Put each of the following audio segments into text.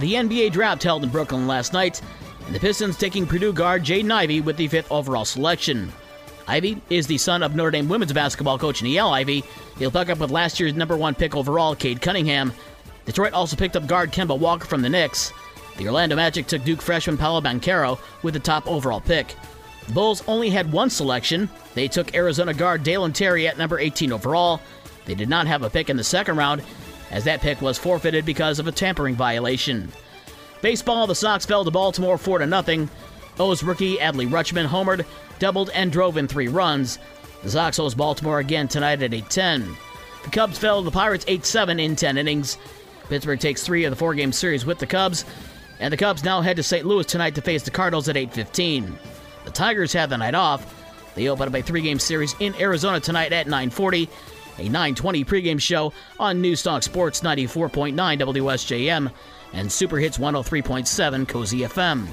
the NBA draft held in Brooklyn last night, and the Pistons taking Purdue guard Jaden Ivey with the fifth overall selection. Ivey is the son of Notre Dame women's basketball coach Niele Ivey. He'll pick up with last year's number one pick overall, Cade Cunningham. Detroit also picked up guard Kemba Walker from the Knicks. The Orlando Magic took Duke freshman Paolo Banchero with the top overall pick. The Bulls only had one selection. They took Arizona guard Dalen Terry at number 18 overall. They did not have a pick in the second round, as that pick was forfeited because of a tampering violation. Baseball, the Sox fell to Baltimore 4 0. O's rookie Adley Rutschman homered, doubled, and drove in three runs. The Sox host Baltimore again tonight at 8:10. The Cubs fell to the Pirates 8-7 in 10 innings. Pittsburgh takes three of the four-game series with the Cubs, and the Cubs now head to St. Louis tonight to face the Cardinals at 8:15. The Tigers have the night off. They open up a three-game series in Arizona tonight at 9:40 a 920 pregame show on Newstalk Sports 94.9 WSJM and Super Hits 103.7 Cozy FM.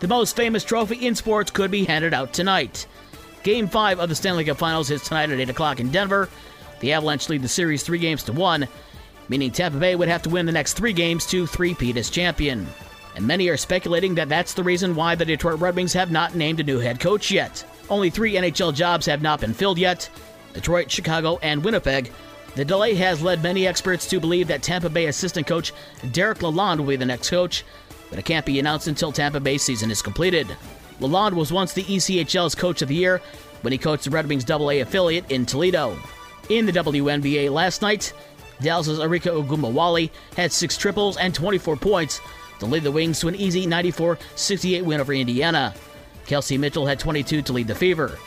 The most famous trophy in sports could be handed out tonight. Game 5 of the Stanley Cup Finals is tonight at 8 o'clock in Denver. The Avalanche lead the series three games to one, meaning Tampa Bay would have to win the next three games to three-peat as champion. And many are speculating that that's the reason why the Detroit Red Wings have not named a new head coach yet. Only three NHL jobs have not been filled yet, Detroit, Chicago, and Winnipeg. The delay has led many experts to believe that Tampa Bay assistant coach Derek Lalonde will be the next coach, but it can't be announced until Tampa Bay's season is completed. Lalonde was once the ECHL's coach of the year when he coached the Red Wings AA affiliate in Toledo. In the WNBA last night, Dallas' Arike Ogunbowale had six triples and 24 points to lead the Wings to an easy 94-68 win over Indiana. Kelsey Mitchell had 22 to lead the Fever.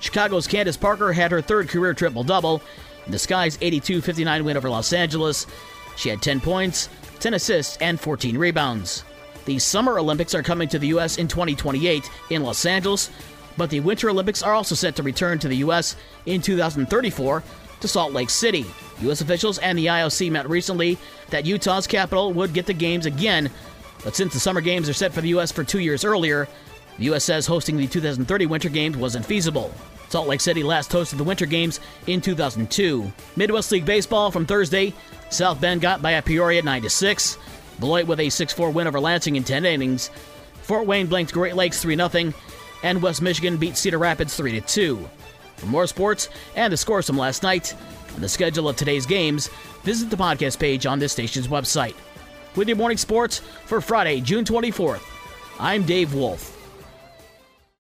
Chicago's Candace Parker had her third career triple double in the Sky's 82 59 win over Los Angeles. She had 10 points, 10 assists, and 14 rebounds. The Summer Olympics are coming to the U.S. in 2028 in Los Angeles, but the Winter Olympics are also set to return to the U.S. in 2034 to Salt Lake City. U.S. officials and the IOC met recently that Utah's capital would get the games again, but since the Summer Games are set for the U.S. for two years earlier, the U.S. says hosting the 2030 Winter Games wasn't feasible. Salt Lake City last hosted the Winter Games in 2002. Midwest League Baseball from Thursday. South Bend got by at Peoria 9 6. Beloit with a 6 4 win over Lansing in 10 innings. Fort Wayne blanked Great Lakes 3 0. And West Michigan beat Cedar Rapids 3 2. For more sports and the scores from last night and the schedule of today's games, visit the podcast page on this station's website. With your morning sports for Friday, June 24th, I'm Dave Wolf.